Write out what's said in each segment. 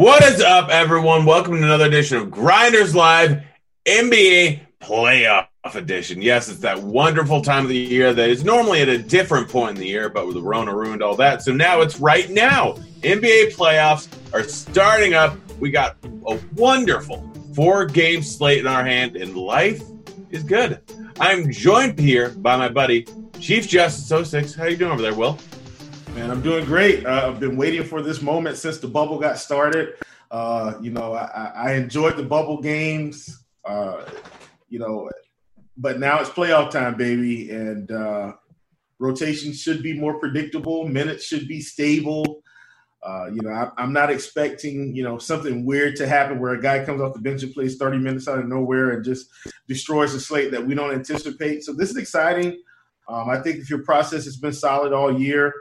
What is up, everyone? Welcome to another edition of Grinders Live NBA Playoff Edition. Yes, it's that wonderful time of the year that is normally at a different point in the year, but the Rona ruined all that. So now it's right now. NBA playoffs are starting up. We got a wonderful four game slate in our hand, and life is good. I'm joined here by my buddy, Chief Justice 06. How you doing over there, Will? Man, I'm doing great. Uh, I've been waiting for this moment since the bubble got started. Uh, you know, I, I, enjoyed the bubble games. Uh, you know, but now it's playoff time, baby, and uh, rotation should be more predictable. Minutes should be stable. Uh, you know, I, am not expecting you know something weird to happen where a guy comes off the bench and plays 30 minutes out of nowhere and just destroys the slate that we don't anticipate. So this is exciting. Um, I think if your process has been solid all year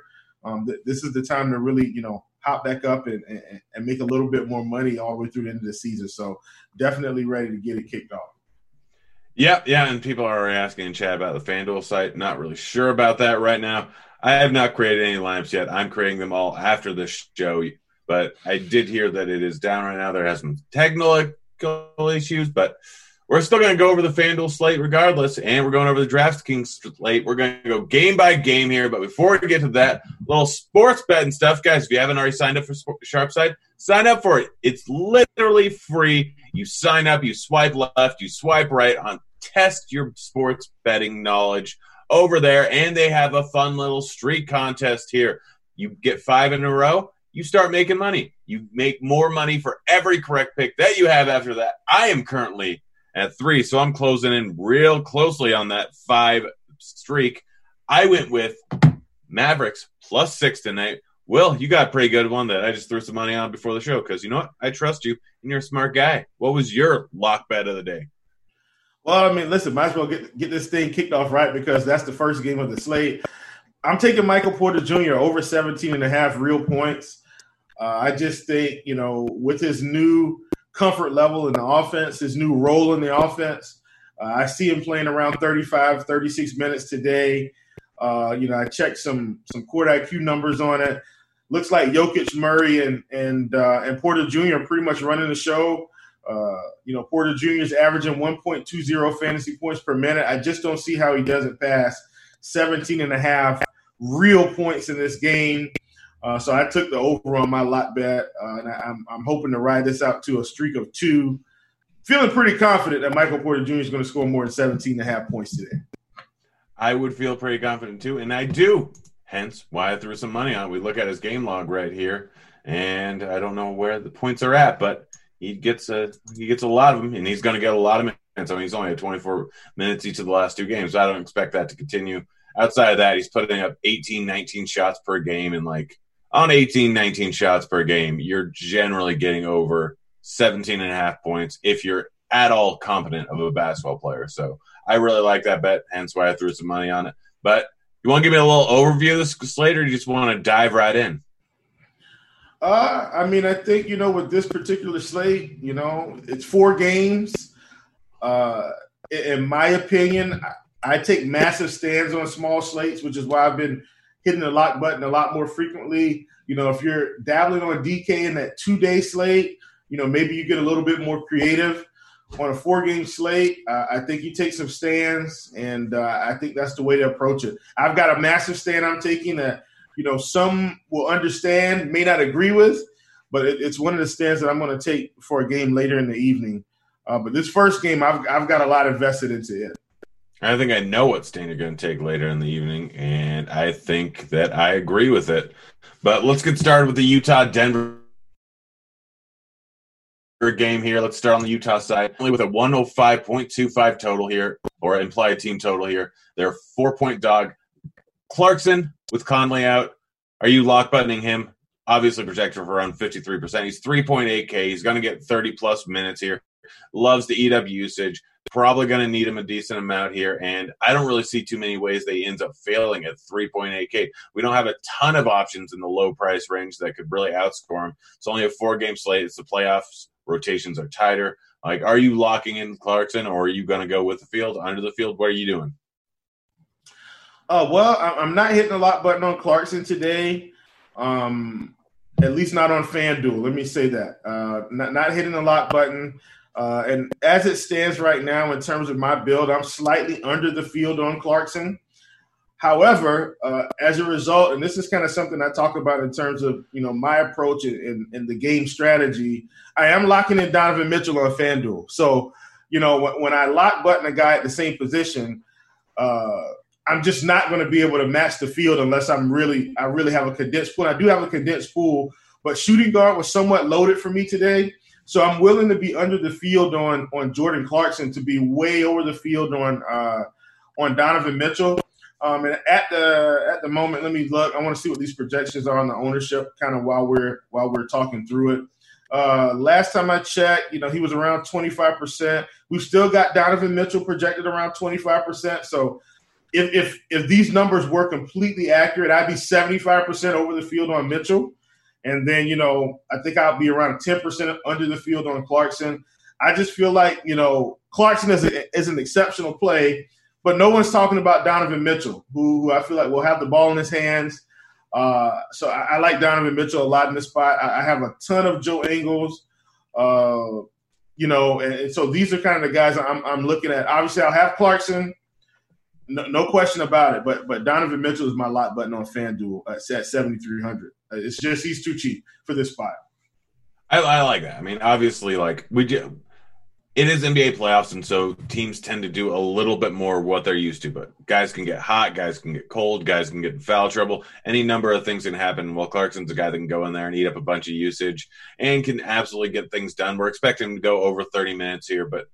um, th- this is the time to really, you know, hop back up and, and, and make a little bit more money all the way through the end of the season. So definitely ready to get it kicked off. Yeah, yeah, and people are asking in chat about the FanDuel site. Not really sure about that right now. I have not created any lineups yet. I'm creating them all after this show, but I did hear that it is down right now. There has some technical issues, but we're still going to go over the FanDuel slate regardless, and we're going over the DraftKings slate. We're going to go game by game here. But before we get to that, little sports betting stuff, guys, if you haven't already signed up for Sharpside, sign up for it. It's literally free. You sign up, you swipe left, you swipe right on test your sports betting knowledge over there. And they have a fun little streak contest here. You get five in a row, you start making money. You make more money for every correct pick that you have after that. I am currently at three. So I'm closing in real closely on that five streak. I went with Mavericks plus six tonight. Will, you got a pretty good one that I just threw some money on before the show because you know what? I trust you and you're a smart guy. What was your lock bet of the day? Well, I mean, listen, might as well get get this thing kicked off right because that's the first game of the slate. I'm taking Michael Porter Jr. over 17 and a half real points. Uh, I just think, you know, with his new comfort level in the offense, his new role in the offense. Uh, I see him playing around 35, 36 minutes today. Uh, you know, I checked some some court IQ numbers on it. Looks like Jokic, Murray, and and uh, and Porter Jr. are pretty much running the show. Uh, you know, Porter Jr. is averaging 1.20 fantasy points per minute. I just don't see how he doesn't pass 17 and a half real points in this game. Uh, so I took the over on my lot bet, uh, and I, am I'm hoping to ride this out to a streak of two. Feeling pretty confident that Michael Porter Jr. is going to score more than 17 and a half points today. I would feel pretty confident too, and I do. Hence why I threw some money on. We look at his game log right here, and I don't know where the points are at, but he gets a he gets a lot of them, and he's going to get a lot of minutes. I mean, he's only had 24 minutes each of the last two games. So I don't expect that to continue. Outside of that, he's putting up 18, 19 shots per game, and like on 18, 19 shots per game, you're generally getting over 17 and a half points if you're at all competent of a basketball player. So I really like that bet, hence why I threw some money on it. But you want to give me a little overview of this slate, or you just want to dive right in? Uh, I mean, I think you know with this particular slate, you know, it's four games. Uh, in my opinion, I take massive stands on small slates, which is why I've been hitting the lock button a lot more frequently. You know, if you're dabbling on DK in that two day slate, you know, maybe you get a little bit more creative. On a four game slate, uh, I think you take some stands, and uh, I think that's the way to approach it. I've got a massive stand I'm taking that, you know, some will understand, may not agree with, but it, it's one of the stands that I'm going to take for a game later in the evening. Uh, but this first game, I've, I've got a lot invested into it. I think I know what stand you're going to take later in the evening, and I think that I agree with it. But let's get started with the Utah Denver game here. Let's start on the Utah side. Only with a 105.25 total here, or implied team total here. They're four point dog. Clarkson with Conley out. Are you lock buttoning him? Obviously projected for around 53%. He's 3.8K. He's going to get 30 plus minutes here. Loves to eat up usage. Probably going to need him a decent amount here. And I don't really see too many ways they ends up failing at 3.8K. We don't have a ton of options in the low price range that could really outscore him. It's only a four game slate. It's the playoffs. Rotations are tighter. Like, are you locking in Clarkson or are you going to go with the field, under the field? What are you doing? Uh, well, I'm not hitting the lock button on Clarkson today. Um, at least not on FanDuel. Let me say that. Uh, not, not hitting the lock button. Uh, and as it stands right now, in terms of my build, I'm slightly under the field on Clarkson. However, uh, as a result, and this is kind of something I talk about in terms of you know my approach in the game strategy, I am locking in Donovan Mitchell on FanDuel. So, you know, when, when I lock button a guy at the same position, uh, I'm just not going to be able to match the field unless I'm really I really have a condensed pool. I do have a condensed pool, but shooting guard was somewhat loaded for me today. So I'm willing to be under the field on on Jordan Clarkson to be way over the field on uh, on Donovan Mitchell. Um, and at the at the moment, let me look. I want to see what these projections are on the ownership, kind of while we're while we're talking through it. Uh, last time I checked, you know, he was around 25%. We've still got Donovan Mitchell projected around 25%. So if if if these numbers were completely accurate, I'd be 75% over the field on Mitchell. And then, you know, I think I'll be around 10% under the field on Clarkson. I just feel like, you know, Clarkson is, a, is an exceptional play, but no one's talking about Donovan Mitchell, who, who I feel like will have the ball in his hands. Uh, so I, I, like Donovan Mitchell a lot in this spot. I, I have a ton of Joe Ingles. Uh, you know, and, and, so these are kind of the guys I'm, I'm looking at. Obviously, I'll have Clarkson no, no, question about it. But but Donovan Mitchell is my lot button on FanDuel at. Uh, Uh, it's just he's too cheap for this spot. I, I, like that. I mean, obviously, like we do, it is NBA playoffs, and so teams tend to do a little bit more what they're used to. But guys can get hot, guys can get cold, guys can get in foul trouble. Any number of things can happen. Well, Clarkson's a guy that can go in there and eat up a bunch of usage and can absolutely get things done. We're expecting to go over thirty minutes here, but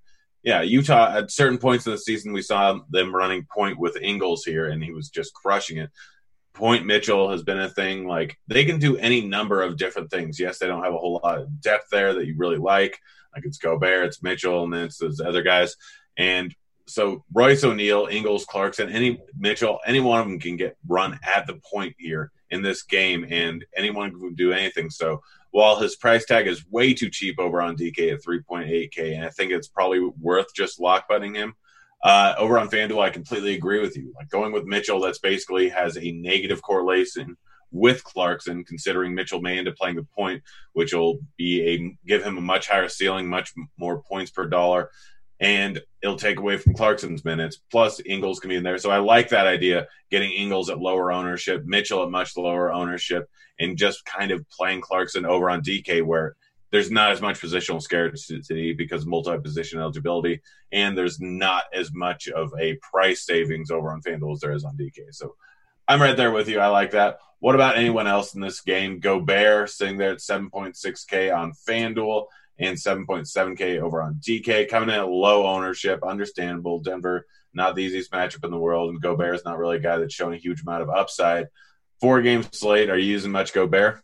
yeah, Utah at certain points in the season we saw them running point with Ingles here, and he was just crushing it. Point Mitchell has been a thing. Like they can do any number of different things. Yes, they don't have a whole lot of depth there that you really like. Like it's Gobert, it's Mitchell, and then it's those other guys. And so Royce O'Neale, Ingles, Clarkson, any Mitchell, any one of them can get run at the point here in this game, and anyone can do anything. So while his price tag is way too cheap over on DK at 3.8K, and I think it's probably worth just lock butting him. Uh, over on FanDuel, I completely agree with you. Like going with Mitchell, that's basically has a negative correlation with Clarkson, considering Mitchell may end up playing the point, which will be a give him a much higher ceiling, much more points per dollar, and it'll take away from Clarkson's minutes. Plus, Ingles can be in there, so I like that idea. Getting Ingles at lower ownership, Mitchell at much lower ownership, and just kind of playing Clarkson over on DK where there's not as much positional scarcity because multi position eligibility, and there's not as much of a price savings over on FanDuel as there is on DK. So I'm right there with you. I like that. What about anyone else in this game? Gobert sitting there at 7.6K on FanDuel and 7.7K over on DK, coming in at low ownership. Understandable. Denver, not the easiest matchup in the world, and Gobert is not really a guy that's shown a huge amount of upside four game slate. Are you using much Gobert?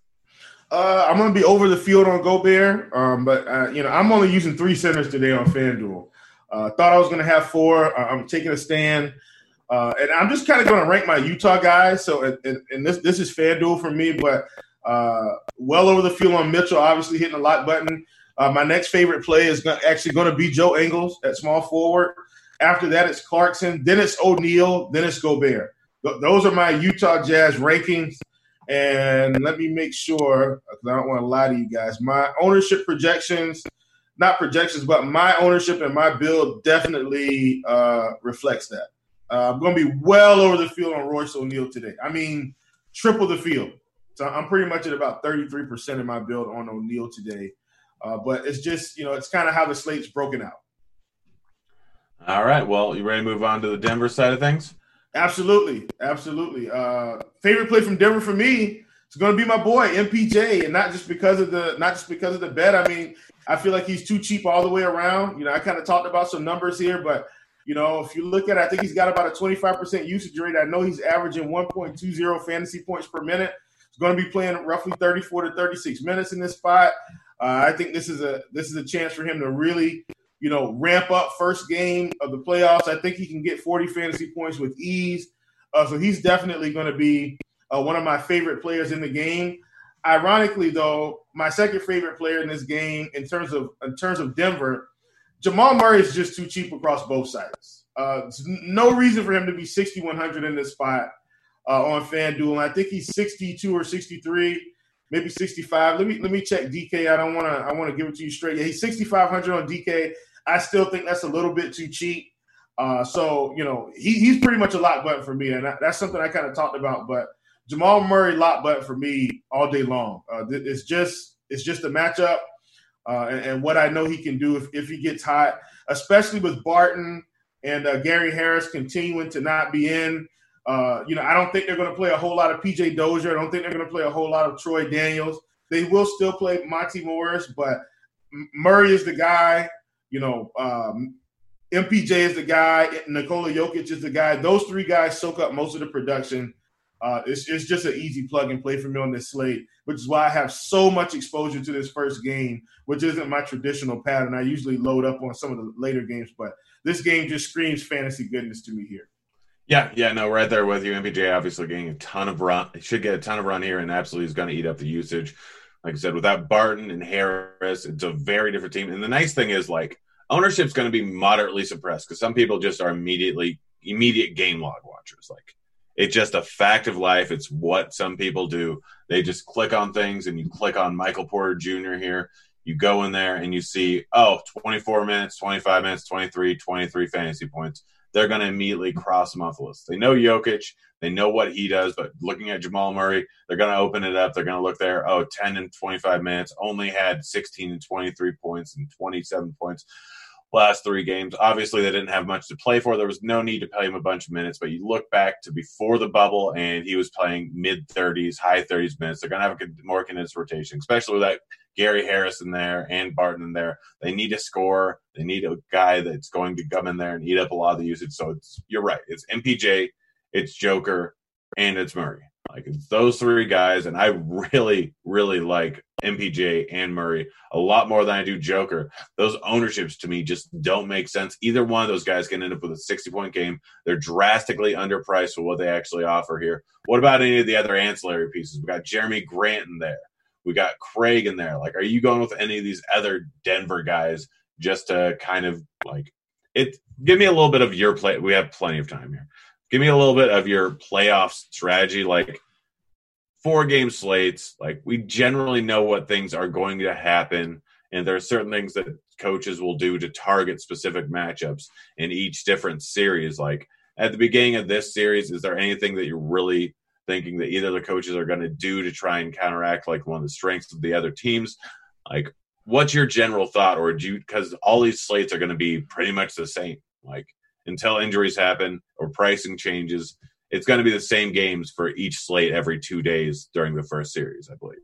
Uh, I'm going to be over the field on Gobert, um, but uh, you know I'm only using three centers today on FanDuel. Uh, thought I was going to have four. Uh, I'm taking a stand, uh, and I'm just kind of going to rank my Utah guys. So, and, and, this this is FanDuel for me, but uh, well over the field on Mitchell, obviously hitting the lock button. my next favorite play is actually going to be Joe Ingles at small forward. After that, it's Clarkson. Then it's O'Neale. Then it's Gobert. Th- those are my Utah Jazz rankings. And let me make sure, because I don't want to lie to you guys. My ownership projections, not projections, but my ownership and my build definitely uh, reflects that. Uh, I'm going to be well over the field on Royce O'Neale today. I mean, triple the field. So I'm pretty much at about 33% of my build on O'Neale today. Uh, but it's just, you know, it's kind of how the slate's broken out. All right. Well, you ready to move on to the Denver side of things? Absolutely. Absolutely. Uh, favorite play from Denver for me is going to be my boy MPJ, and not just because of the not just because of the bet. I mean, I feel like he's too cheap all the way around. You know, I kind of talked about some numbers here, but you know, if you look at it, I think he's got about a 25% usage rate. I know he's averaging 1.20 fantasy points per minute. He's going to be playing roughly 34 to 36 minutes in this spot. Uh, I think this is a this is a chance for him to really, you know, ramp up first game of the playoffs. I think he can get 40 fantasy points with ease. Uh, so he's definitely going to be uh, one of my favorite players in the game. Ironically, though, my second favorite player in this game, in terms of in terms of Denver, Jamal Murray is just too cheap across both sides. Uh, no reason for him to be 6,100 in this spot uh, on FanDuel. And I think he's 62 or 63 maybe 65. Let me let me check DK. I don't want to I want to give it to you straight. Yeah, he's 6500 on DK. I still think that's a little bit too cheap. Uh, so you know he, he's pretty much a lock button for me, and that's something I kind of talked about. But Jamal Murray lock button for me all day long. Uh, it's just it's just a matchup, uh, and, and, what I know he can do if, if he gets hot, especially with Barton and uh, Gary Harris continuing to not be in. Uh, you know, I don't think they're going to play a whole lot of PJ Dozier. I don't think they're going to play a whole lot of Troy Daniels. They will still play Monte Morris, but Murray is the guy. You know, um, MPJ is the guy. Nikola Jokic is the guy. Those three guys soak up most of the production. Uh, it's, it's just an easy plug and play for me on this slate, which is why I have so much exposure to this first game, which isn't my traditional pattern. I usually load up on some of the later games, but this game just screams fantasy goodness to me here. Yeah, yeah, no, right there with you. MPJ obviously getting a ton of run. Should get a ton of run here, and absolutely is going to eat up the usage. Like I said, without Barton and Harris, it's a very different team. And the nice thing is, like, ownership's going to be moderately suppressed because some people just are immediately immediate game log watchers. Like, it's just a fact of life. It's what some people do. They just click on things, and you click on Michael Porter Jr. here. You go in there and you see, oh, 24 minutes, 25 minutes, 23, 23 fantasy points they're going to immediately cross him off the list. They know Jokic, they know what he does, but looking at Jamal Murray, they're going to open it up. They're going to look there. Oh, 10 and 25 minutes, only had 16 and 23 points and 27 points last three games. Obviously, they didn't have much to play for. There was no need to pay him a bunch of minutes, but you look back to before the bubble, and he was playing mid 30s, high 30s minutes. They're going to have a more condensed rotation, especially with that Gary Harris in there and Barton in there. They need a score. They need a guy that's going to come in there and eat up a lot of the usage. So it's you're right. It's MPJ, it's Joker, and it's Murray. Like it's those three guys, and I really, really like MPJ and Murray a lot more than I do Joker. Those ownerships to me just don't make sense. Either one of those guys can end up with a 60 point game. They're drastically underpriced for what they actually offer here. What about any of the other ancillary pieces? We got Jerami Grant in there. We got Craig in there. Like, are you going with any of these other Denver guys just to kind of like it? Give me a little bit of your play. We have plenty of time here. Give me a little bit of your playoff strategy. Like, four game slates. Like, we generally know what things are going to happen. And there are certain things that coaches will do to target specific matchups in each different series. Like, at the beginning of this series, is there anything that you're really thinking that either the coaches are going to do to try and counteract like one of the strengths of the other teams. Like, what's your general thought, or do you because all these slates are going to be pretty much the same? Like until injuries happen or pricing changes, it's going to be the same games for each slate every two days during the first series, I believe.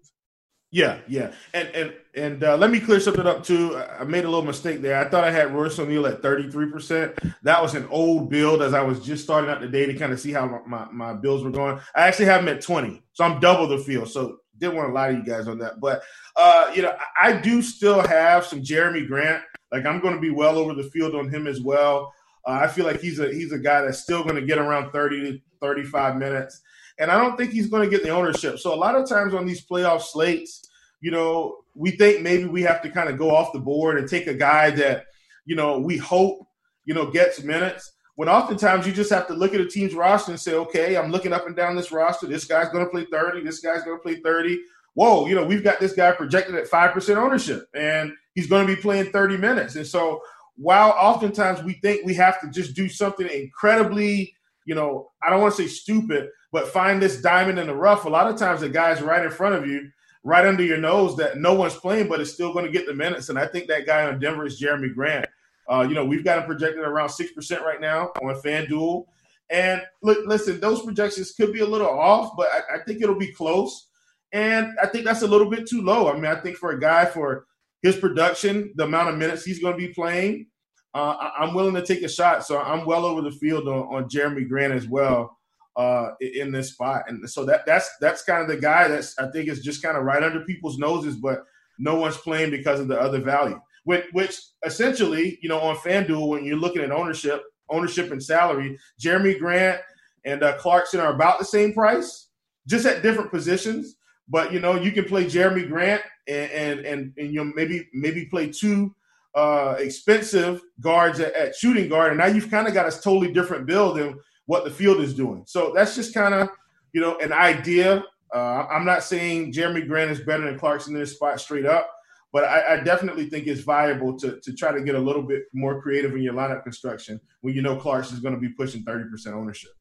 Yeah, yeah, and and and uh, let me clear something up too. I made a little mistake there. I thought I had Royce O'Neale at thirty three percent. That was an old build as I was just starting out the day to kind of see how my, my, bills were going. I actually have him at twenty, so I'm double the field. So didn't want to lie to you guys on that, but uh, you know I do still have some Jerami Grant. Like I'm going to be well over the field on him as well. Uh, I feel like he's a he's a guy that's still going to get around thirty to thirty five minutes and I don't think he's going to get the ownership. So a lot of times on these playoff slates, you know, we think maybe we have to kind of go off the board and take a guy that, you know, we hope, you know, gets minutes. When oftentimes you just have to look at a team's roster and say, okay, I'm looking up and down this roster. This guy's going to play 30. This guy's going to play 30. Whoa, you know, we've got this guy projected at 5% ownership and he's going to be playing 30 minutes. And so while oftentimes we think we have to just do something incredibly, you know, I don't want to say stupid, but find this diamond in the rough. A lot of times the guy's right in front of you, right under your nose that no one's playing, but is still going to get the minutes. And I think that guy on Denver is Jerami Grant. Uh, you know, we've got him projected around 6% right now on FanDuel. And listen, those projections could be a little off, but I, I think it'll be close. And I think that's a little bit too low. I mean, I think for a guy for his production, the amount of minutes he's going to be playing, uh, I'm willing to take a shot. So I'm well over the field on, on Jerami Grant as well uh, in this spot. And so that that's that's kind of the guy that's I think is just kind of right under people's noses, but no one's playing because of the other value. Which, which essentially, you know, on FanDuel, when you're looking at ownership, ownership and salary, Jerami Grant and uh, Clarkson are about the same price, just at different positions. But you know, you can play Jerami Grant and and and, and you know, maybe maybe play two uh, expensive guards at, at, shooting guard, and now you've kind of got a totally different build than what the field is doing. So that's just kind of you know an idea. Uh, I'm not saying Jerami Grant is better than Clarkson in this spot straight up, but I, I, definitely think it's viable to to try to get a little bit more creative in your lineup construction when you know Clarkson is going to be pushing 30% ownership.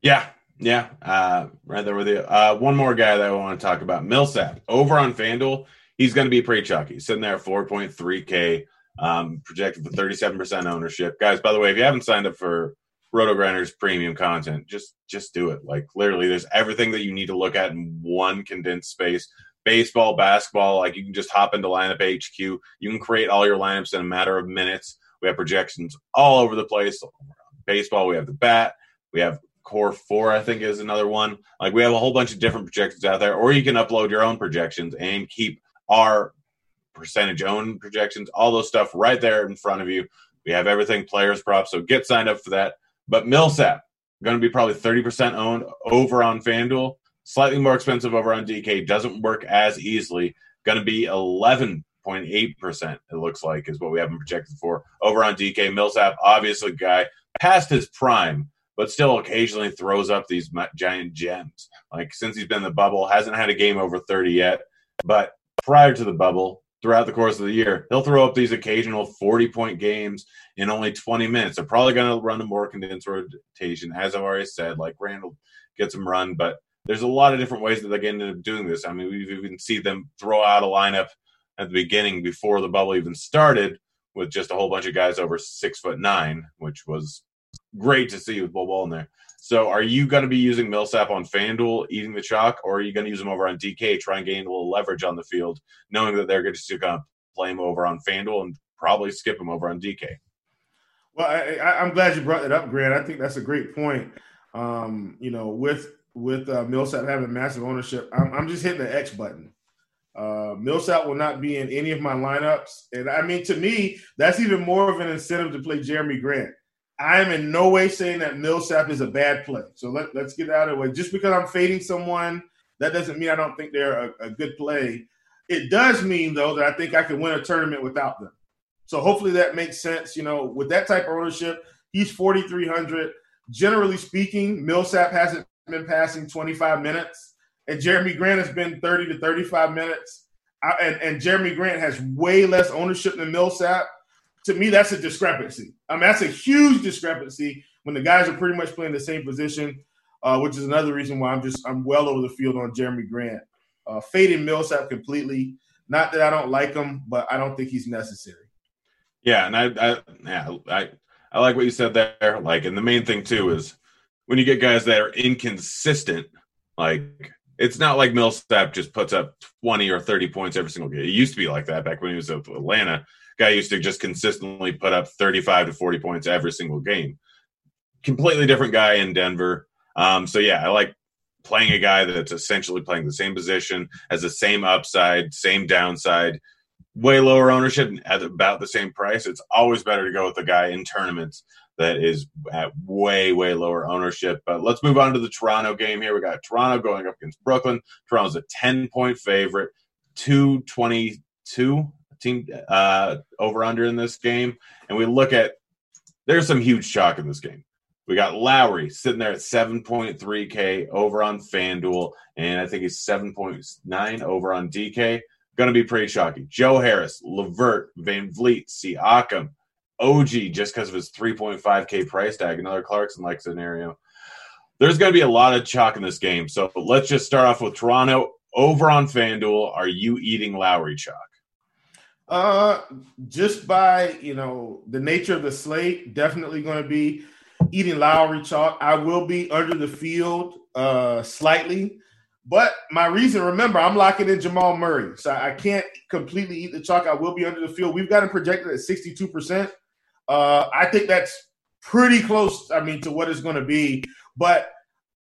Yeah, yeah, uh, right there with you. Uh, one more guy that I want to talk about, Millsap, over on FanDuel. He's going to be pretty chalky, sitting there at 4.3K, um, projected for 37% ownership. Guys, by the way, if you haven't signed up for Roto Grinders premium content, just just do it. Like literally, there's everything that you need to look at in one condensed space. Baseball, basketball, like you can just hop into lineup HQ. You can create all your lineups in a matter of minutes. We have projections all over the place. Baseball, we have the bat, we have Core 4, I think is another one. Like we have a whole bunch of different projections out there, or you can upload your own projections and keep our percentage owned projections, all those stuff right there in front of you. We have everything players props, so get signed up for that. But Millsap, going to be probably 30% owned over on FanDuel, slightly more expensive over on DK, doesn't work as easily. Going to be 11.8%, it looks like, is what we have him projected for over on DK. Millsap, obviously, guy past his prime but still occasionally throws up these giant gems. Like since he's been in the bubble, hasn't had a game over 30 yet. But prior to the bubble, throughout the course of the year, he'll throw up these occasional 40 point games in only 20 minutes. They're probably going to run a more condensed rotation, as I've already said. Like Randall gets them run, but there's a lot of different ways that they can end up doing this. I mean, we've even seen them throw out a lineup at the beginning before the bubble even started with just a whole bunch of guys over six foot nine, which was great to see with Bol Bol in there. So, are you going to be using Millsap on FanDuel, eating the chalk, or are you going to use him over on DK, try and gain a little leverage on the field, knowing that they're going to play him over on FanDuel and probably skip him over on DK? Well, I, am glad you brought that up, Grant. I think that's a great point. Um, you know, with with uh, Millsap having massive ownership, I'm, I'm just hitting the X button. Uh, Millsap will not be in any of my lineups, and I mean, to me, that's even more of an incentive to play Jerami Grant. I'm in no way saying that Millsap is a bad play. So let, let's get out of the way. Just because I'm fading someone, that doesn't mean I don't think they're a, a good play. It does mean, though, that I think I can win a tournament without them. So hopefully that makes sense. You know, with that type of ownership, he's 4,300. Generally speaking, Millsap hasn't been passing 25 minutes, and Jerami Grant has been 30 to 35 minutes. I, and, and Jerami Grant has way less ownership than Millsap to me, that's a discrepancy. I mean, that's a huge discrepancy when the guys are pretty much playing the same position, uh, which is another reason why I'm just I'm well over the field on Jerami Grant. Uh, fading Millsap completely. Not that I don't like him, but I don't think he's necessary. Yeah, and I, I yeah, I I like what you said there. Like, and the main thing too is when you get guys that are inconsistent, like it's not like Millsap just puts up 20 or 30 points every single game. It used to be like that back when he was with Atlanta guy used to just consistently put up 35 to 40 points every single game. Completely different guy in Denver. Um, so yeah, I like playing a guy that's essentially playing the same position, has the same upside, same downside, way lower ownership at about the same price. It's always better to go with a guy in tournaments that is at way, way lower ownership. But let's move on to the Toronto game here. We got Toronto going up against Brooklyn. Toronto's a 10 point favorite, 222 team uh, over under in this game, and we look at there's some huge chalk in this game. We got Lowry sitting there at 7.3K over on FanDuel, and I think he's 7.9 over on DK. Going to be pretty shocking. Joe Harris, LeVert, Van Vleet, Siakam, OG, just because of his 3.5K price tag, another Clarkson like scenario. There's going to be a lot of chalk in this game. So let's just start off with Toronto over on FanDuel. Are you eating Lowry chalk? Uh, just by you know the nature of the slate, definitely going to be eating Lowry chalk. I will be under the field uh slightly, but my reason, remember, I'm locking in Jamal Murray, so I can't completely eat the chalk. I will be under the field. We've got him projected at 62 percent. Uh, I think that's pretty close. I mean, to what it's going to be. But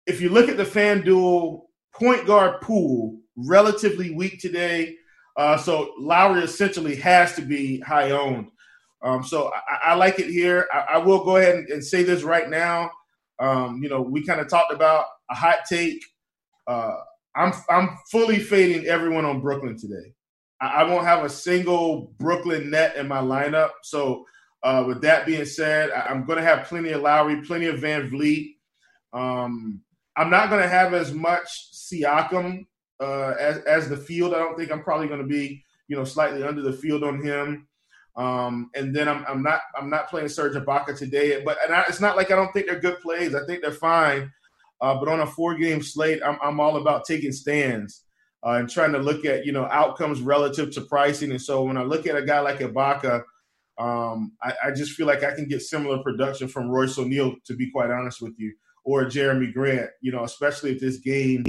if you look at the FanDuel point guard pool, relatively weak today. Uh, so Lowry essentially has to be high owned. Um, so I, I, like it here. I, I will go ahead and, and, say this right now. Um, you know, we kind of talked about a hot take. Uh, I'm I'm fully fading everyone on Brooklyn today. I, I, won't have a single Brooklyn net in my lineup. So uh, with that being said, I, am going to have plenty of Lowry, plenty of Van Vleet. Um, I'm not going to have as much Siakam uh, as as the field. I don't think I'm probably going to be you know slightly under the field on him. Um, and then I'm, I'm not I'm not playing Serge Ibaka today, but I, it's not like I don't think they're good plays. I think they're fine. Uh, but on a four game slate, I'm, I'm all about taking stands uh, and trying to look at you know outcomes relative to pricing. And so when I look at a guy like Ibaka, um, I, I, just feel like I can get similar production from Royce O'Neale, to be quite honest with you, or Jerami Grant. You know, especially if this game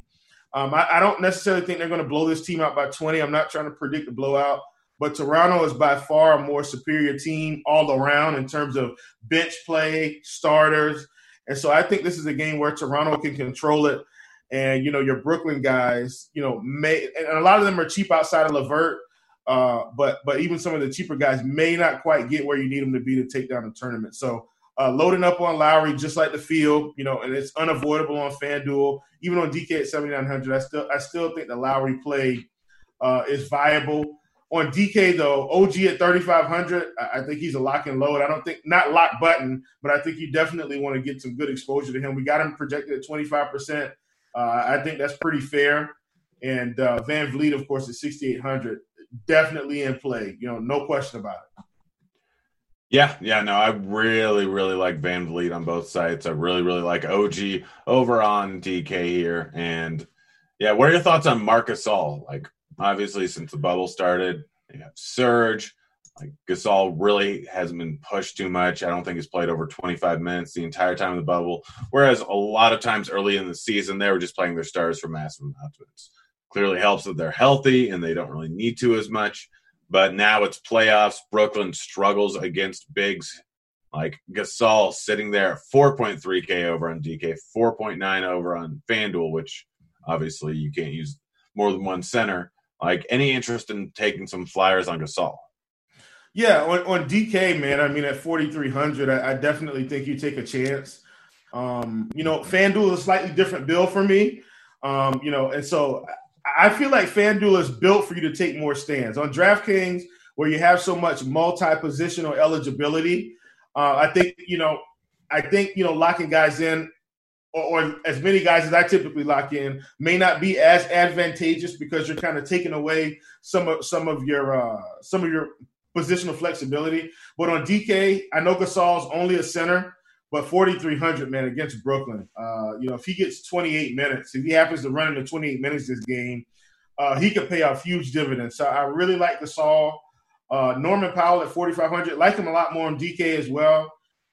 um, I, I, don't necessarily think they're going to blow this team out by 20. I'm not trying to predict a blowout, but Toronto is by far a more superior team all around in terms of bench play, starters. And so I think this is a game where Toronto can control it. And, you know, your Brooklyn guys, you know, may, and a lot of them are cheap outside of LeVert. Uh, but but even some of the cheaper guys may not quite get where you need them to be to take down the tournament. So uh, loading up on Lowry just like the field, you know, and it's unavoidable on FanDuel. Even on DK at 7,900, I still I still think the Lowry play uh, is viable. On DK though, OG at 3,500, I think he's a lock and load. I don't think not lock button, but I think you definitely want to get some good exposure to him. We got him projected at 25%. Uh, I think that's pretty fair. And uh, Van Vleet, of course, at 6,800, definitely in play. You know, no question about it. Yeah, yeah, no, I really, really like Van Vleet on both sites. I really, really like OG over on DK here. And yeah, what are your thoughts on Marc Gasol? Like, obviously, since the bubble started, you have Serge. Like Gasol really hasn't been pushed too much. I don't think he's played over 25 minutes the entire time of the bubble. Whereas a lot of times early in the season, they were just playing their stars for massive amounts. Clearly helps that they're healthy and they don't really need to as much. But now it's playoffs. Brooklyn struggles against bigs like Gasol sitting there 4.3K over on DK, 4.9 over on FanDuel, which obviously you can't use more than one center. Like any interest in taking some flyers on Gasol? Yeah, on, on DK, man. I mean, at 4,300, I, I, definitely think you take a chance. Um, you know, FanDuel is a slightly different bill for me. Um, you know, and so I feel like FanDuel is built for you to take more stands. On DraftKings, where you have so much multi-positional eligibility, uh, I think, you know, I think, you know, locking guys in or, or, as many guys as I typically lock in may not be as advantageous because you're kind of taking away some of some of your uh, some of your positional flexibility. But on DK, I know Gasol's only a center, but 4,300, man, against Brooklyn, uh, you know, if he gets 28 minutes, if he happens to run into 28 minutes this game, uh, he could pay off huge dividends. So I really like Gasol. Uh, Norman Powell at 4,500, like him a lot more on DK as well.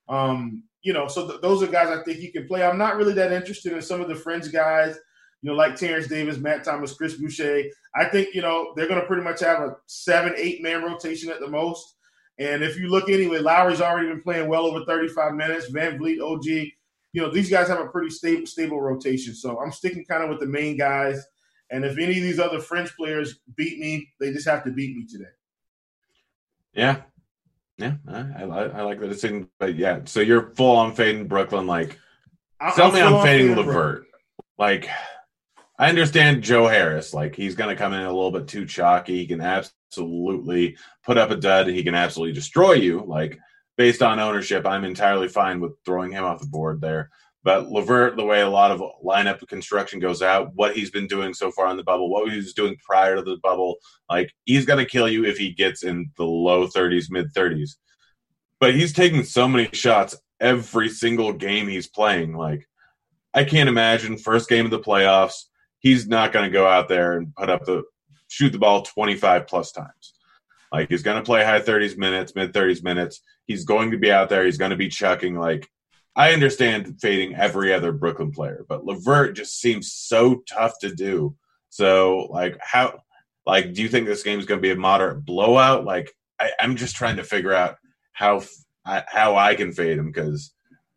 Um, you know, so th- those are guys I think he can play. I'm not really that interested in some of the fringe guys, you know, like Terence Davis, Matt Thomas, Chris Boucher. I think, you know, they're going to pretty much have a seven, eight man rotation at the most. And if you look anyway, Lowry's already been playing well over 35 minutes. Van Vleet, OG, you know, these guys have a pretty stable stable rotation. So I'm sticking kind of with the main guys. And if any of these other French players beat me, they just have to beat me today. Yeah. Yeah, I, I, I like that decision. But yeah, so you're full on fading Brooklyn. Like, tell me I'm fading LeVert. Like, I understand Joe Harris. Like, he's going to come in a little bit too chalky. He can absolutely put up a dud. He can absolutely destroy you. Like, based on ownership, I'm entirely fine with throwing him off the board there. But Levert, the way a lot of lineup construction goes out, what he's been doing so far in the bubble, what he was doing prior to the bubble, like he's going to kill you if he gets in the low 30s, mid 30s. But he's taking so many shots every single game he's playing. Like, I can't imagine first game of the playoffs, he's not going to go out there and put up the shoot the ball 25 plus times. Like, he's going to play high 30s minutes, mid 30s minutes. He's going to be out there. He's going to be chucking. Like, I understand fading every other Brooklyn player, but Levert just seems so tough to do. So, like, how, like, do you think this game is going to be a moderate blowout? Like, I, am just trying to figure out how how I can fade him because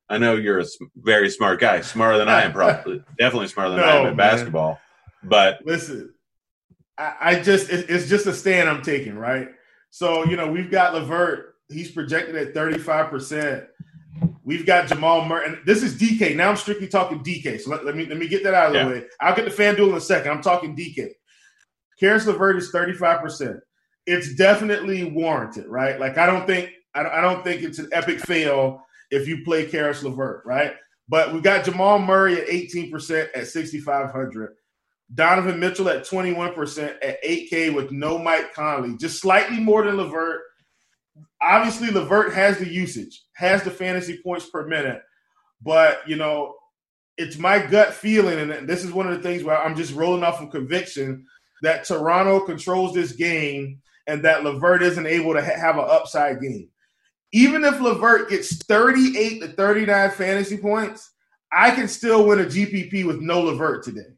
I know you're a very smart guy, smarter than I am, probably definitely smarter than no, I am in basketball. But listen, I, I just it, it's just a stand I'm taking, right? So you know we've got Levert. He's projected at 35 percent We've got Jamal Murray, and this is DK. Now I'm strictly talking DK. So let, let me let me get that out of yeah. the way. I'll get the FanDuel in a second. I'm talking DK. Caris LeVert is 35%. It's definitely warranted, right? Like I don't think I don't think it's an epic fail if you play Caris LeVert, right? But we got Jamal Murray at 18% at 6,500. Donovan Mitchell at 21% at 8K with no Mike Conley, just slightly more than LeVert. obviously LeVert has the usage, has the fantasy points per minute, but you know, it's my gut feeling, and this is one of the things where I'm just rolling off of conviction that Toronto controls this game and that LeVert isn't able to ha- have an upside game. Even if LeVert gets 38 to 39 fantasy points, I can still win a GPP with no LeVert today.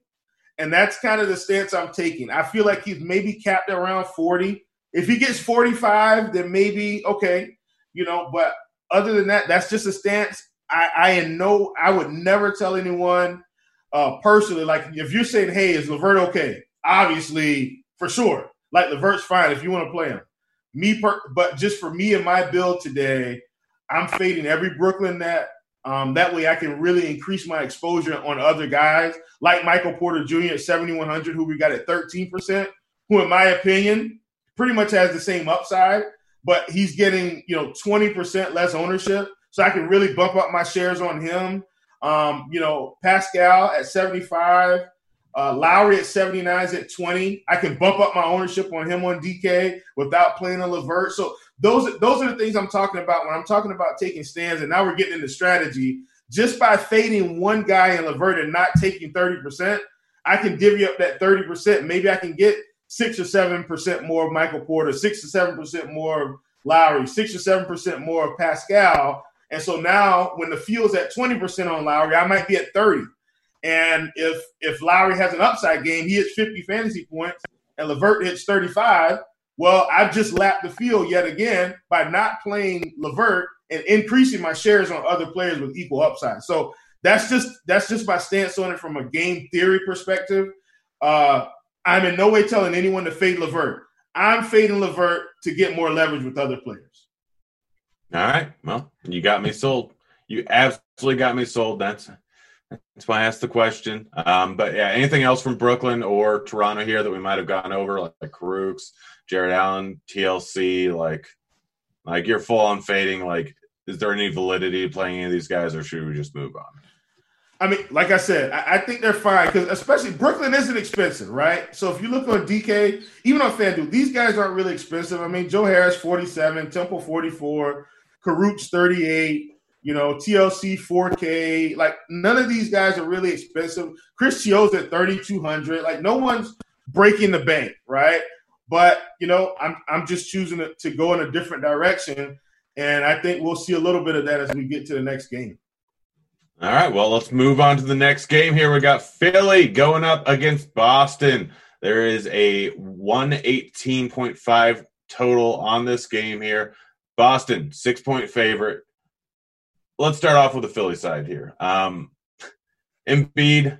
And that's kind of the stance I'm taking. I feel like he's maybe capped around 40. If he gets 45, then maybe okay, you know, but other than that, that's just a stance. I, I know I would never tell anyone uh personally, like if you're saying, hey, is Levert okay? Obviously, for sure. Like Levert's fine if you want to play him. Me per but just for me and my build today, I'm fading every Brooklyn that um, that way I can really increase my exposure on other guys like Michael Porter Jr. at 7,100, who we got at 13%, who, in my opinion, pretty much has the same upside, but he's getting you know twenty percent less ownership, so I can really bump up my shares on him. Um, you know, Pascal at seventy five. Uh, Lowry at 79 is at 20. I can bump up my ownership on him on DK without playing a Levert. So those those are the things I'm talking about when I'm talking about taking stands. And now we're getting into strategy. Just by fading one guy in Levert and not taking 30%, I can divvy up that 30%. Maybe I can get six or seven percent more of Michael Porter, six or seven percent more of Lowry, six or seven percent more of Pascal. And so now when the field's at 20% on Lowry, I might be at 30. And if if Lowry has an upside game, he hits 50 fantasy points and Levert hits 35. Well, I've just lapped the field yet again by not playing Levert and increasing my shares on other players with equal upside. So that's just that's just my stance on it from a game theory perspective. Uh, I'm in no way telling anyone to fade Levert. I'm fading Levert to get more leverage with other players. All right. Well, you got me sold. You absolutely got me sold. That's that's why I asked the question. Um, but yeah, anything else from Brooklyn or Toronto here that we might have gone over, like, Kurucs, Jarrett Allen, TLC, like like you're full on fading. Like, is there any validity playing any of these guys, or should we just move on? I mean, like I said, I, I think they're fine because especially Brooklyn isn't expensive, right? So if you look on DK, even on FanDuel, these guys aren't really expensive. I mean, Joe Harris, 47, Temple, 44, Kurucs, 38, you know, TLC, 4K. Like, none of these guys are really expensive. Chris Chiozza at 3,200. Like, no one's breaking the bank, right? But, you know, I'm, I'm just choosing to, to go in a different direction. And I think we'll see a little bit of that as we get to the next game. All right, well, let's move on to the next game here. We got Philly going up against Boston. There is a 118.5 total on this game here. Boston, six point favorite. Let's start off with the Philly side here. Um, Embiid,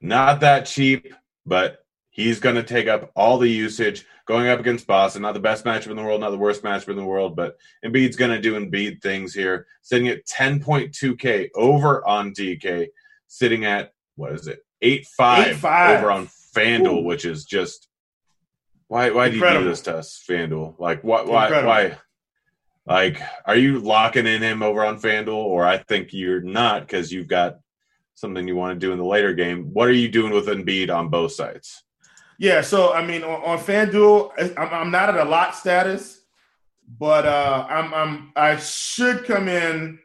not that cheap, but he's going to take up all the usage going up against Boston. Not the best matchup in the world, not the worst matchup in the world, but Embiid's going to do Embiid things here. Sitting at 10.2K over on DK, sitting at, what is it, 8.5 over on FanDuel, Ooh. which is just, why, why do you do this to us, FanDuel? Like, why, why, why? Like, are you locking in him over on FanDuel, or I think you're not because you've got something you want to do in the later game. What are you doing with Embiid on both sides? Yeah, so I mean, on, on FanDuel, I'm, I'm not at a lot status, but uh, I'm, I'm I should come in,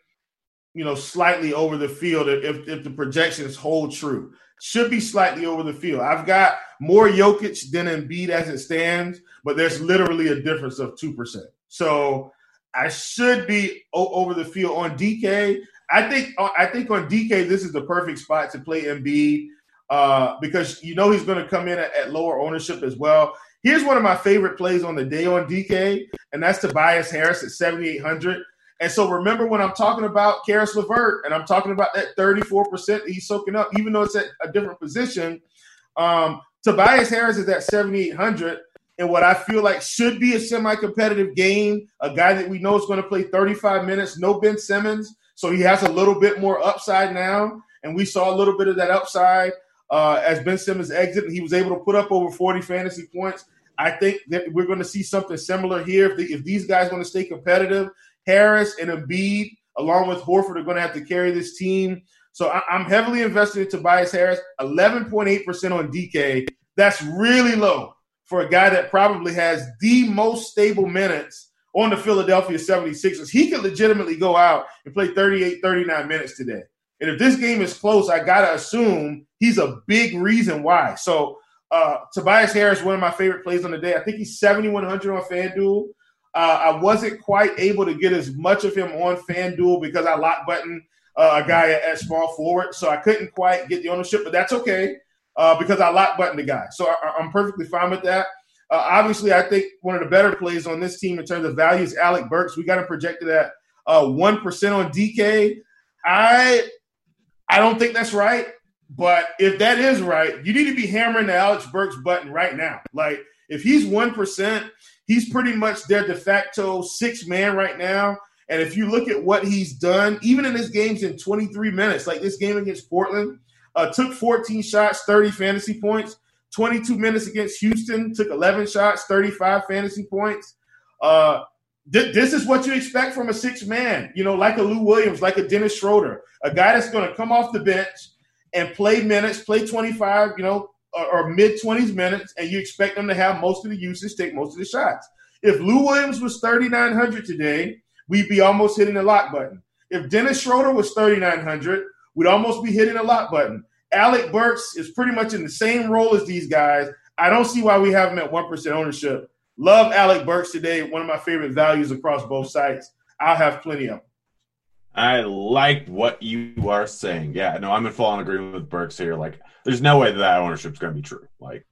you know, slightly over the field if if the projections hold true. Should be slightly over the field. I've got more Jokic than Embiid as it stands, but there's literally a difference of two percent. So I should be o- over the field on DK. I think uh, I think on DK this is the perfect spot to play Embiid uh, because you know he's going to come in at, at, lower ownership as well. Here's one of my favorite plays on the day on DK, and that's Tobias Harris at 7,800. And so remember when I'm talking about Caris LeVert and I'm talking about that 34% he's soaking up, even though it's at a different position. Um, Tobias Harris is at 7,800 in what I feel like should be a semi-competitive game. A guy that we know is going to play 35 minutes, no Ben Simmons, so he has a little bit more upside now. And we saw a little bit of that upside uh, as Ben Simmons exited. He was able to put up over 40 fantasy points. I think that we're going to see something similar here. If, the, if these guys want to stay competitive, Harris and Embiid, along with Horford, are going to have to carry this team. So I, I'm heavily invested in Tobias Harris, 11.8% on DK. That's really low for a guy that probably has the most stable minutes on the Philadelphia 76ers. He could legitimately go out and play 38, 39 minutes today. And if this game is close, I got to assume he's a big reason why. So, uh, Tobias Harris, is one of my favorite plays on the day. I think he's 7,100 on FanDuel. Uh, I wasn't quite able to get as much of him on FanDuel because I lock button uh, a guy at, small forward. So I couldn't quite get the ownership, but that's okay uh, because I lock button the guy. So I, am perfectly fine with that. Uh, obviously, I think one of the better plays on this team in terms of value is Alec Burks. We got him projected at uh, one on DK. I I don't think that's right, but if that is right, you need to be hammering the Alec Burks button right now. Like if he's one percent, he's pretty much their de facto six man right now. And if you look at what he's done, even in his games in 23 minutes, like this game against Portland, uh, took 14 shots, 30 fantasy points. 22 minutes against Houston, took 11 shots, 35 fantasy points. Uh, th- this is what you expect from a six man, you know, like a Lou Williams, like a Dennis Schroeder, a guy that's going to come off the bench and play minutes, play 25, you know, or, or mid 20s minutes, and you expect them to have most of the usage, take most of the shots. If Lou Williams was 3,900 today, we'd be almost hitting the lock button. If Dennis Schroeder was 3,900, we'd almost be hitting the lock button. Alec Burks is pretty much in the same role as these guys. I don't see why we have him at 1% ownership. Love Alec Burks today. One of my favorite values across both sites. I'll have plenty of them. I like what you are saying. Yeah, no, I'm in full on agreement with Burks here. Like, there's no way that that ownership is going to be true. Like,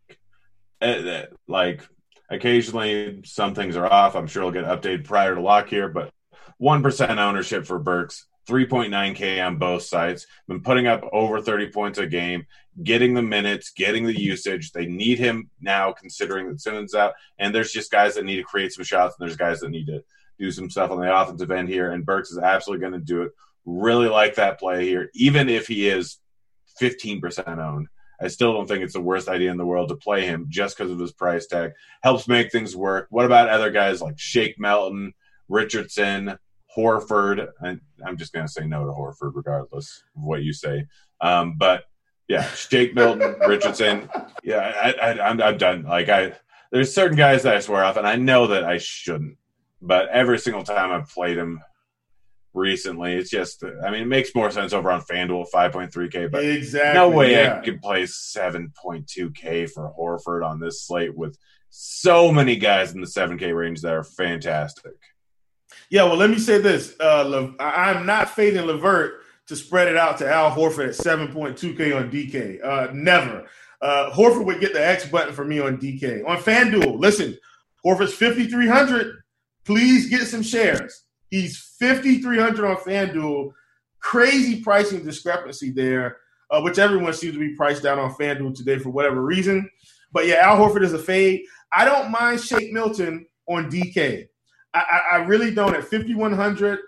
uh, like occasionally some things are off. I'm sure it'll get updated prior to lock here, but one percent ownership for Burks 3.9K on both sides, been putting up over 30 points a game, getting the minutes, getting the usage. They need him now, considering that Simmons out. And there's just guys that need to create some shots, and there's guys that need to do some stuff on the offensive end here. And Burks is absolutely going to do it. Really like that play here, even if he is 15% owned. I still don't think it's the worst idea in the world to play him just because of his price tag. Helps make things work. What about other guys like Shake Milton, Richardson, Horford. And I'm just going to say no to Horford, regardless of what you say. Um, but yeah, Shake Milton, Richardson. Yeah, I, I, I'm, I'm done. Like I, there's certain guys that I swear off, and I know that I shouldn't. But every single time I've played him recently, it's just. I mean, it makes more sense over on FanDuel, 5.3k. But exactly, no way yeah. I could play 7.2k for Horford on this slate with so many guys in the 7k range that are fantastic. Yeah, well, let me say this. Uh, Le- I'm not fading LeVert to spread it out to Al Horford at 7.2K on DK. Uh, never. Uh, Horford would get the X button for me on DK. On FanDuel, listen, Horford's 5,300. Please get some shares. He's 5,300 on FanDuel. Crazy pricing discrepancy there, uh, which everyone seems to be priced down on FanDuel today for whatever reason. But yeah, Al Horford is a fade. I don't mind Shake Milton on DK. I, I really don't. At 5,100,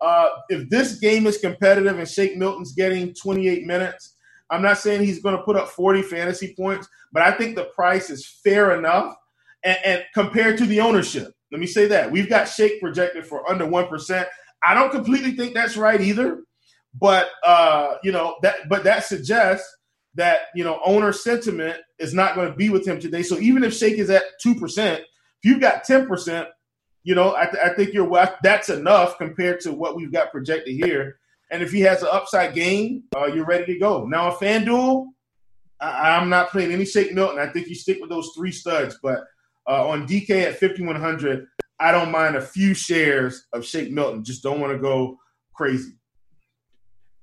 uh, if this game is competitive and Shake Milton's getting 28 minutes, I'm not saying he's going to put up 40 fantasy points, but I think the price is fair enough and, and compared to the ownership. Let me say that. We've got Shake projected for under 1%. I don't completely think that's right either. But uh, you know, that but that suggests that you know owner sentiment is not going to be with him today. So even if Shake is at two percent, if you've got ten percent, you know I, th- I, think you're that's enough compared to what we've got projected here. And if he has an upside game, uh, you're ready to go. Now a FanDuel, I, am not playing any Shake Milton. I think you stick with those three studs. But uh, on DK at 5100, I don't mind a few shares of Shake Milton. Just don't want to go crazy.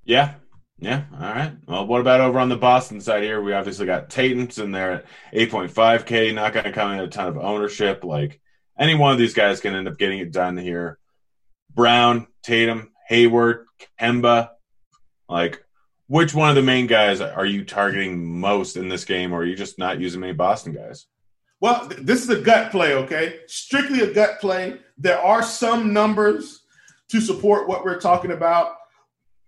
Yeah, yeah, all right. Well, what about over on the Boston side here? We obviously got Tatum's in there at 8.5K, not going to come in a ton of ownership. Like any one of these guys can end up getting it done here. Brown, Tatum, Hayward, Kemba. Like, which one of the main guys are you targeting most in this game, or are you just not using many Boston guys? Well, this is a gut play, okay? Strictly a gut play. There are some numbers to support what we're talking about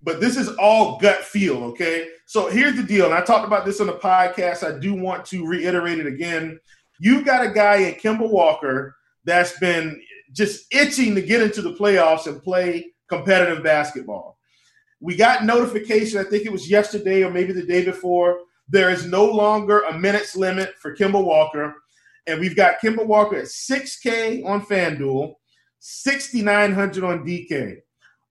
but this is all gut feel, okay? So here's the deal, and I talked about this on the podcast. I do want to reiterate it again. You've got a guy in Kemba Walker that's been just itching to get into the playoffs and play competitive basketball. We got notification, I think it was yesterday or maybe the day before. There is no longer a minutes limit for Kemba Walker. And we've got Kemba Walker at 6K on FanDuel, 6,900 on DK.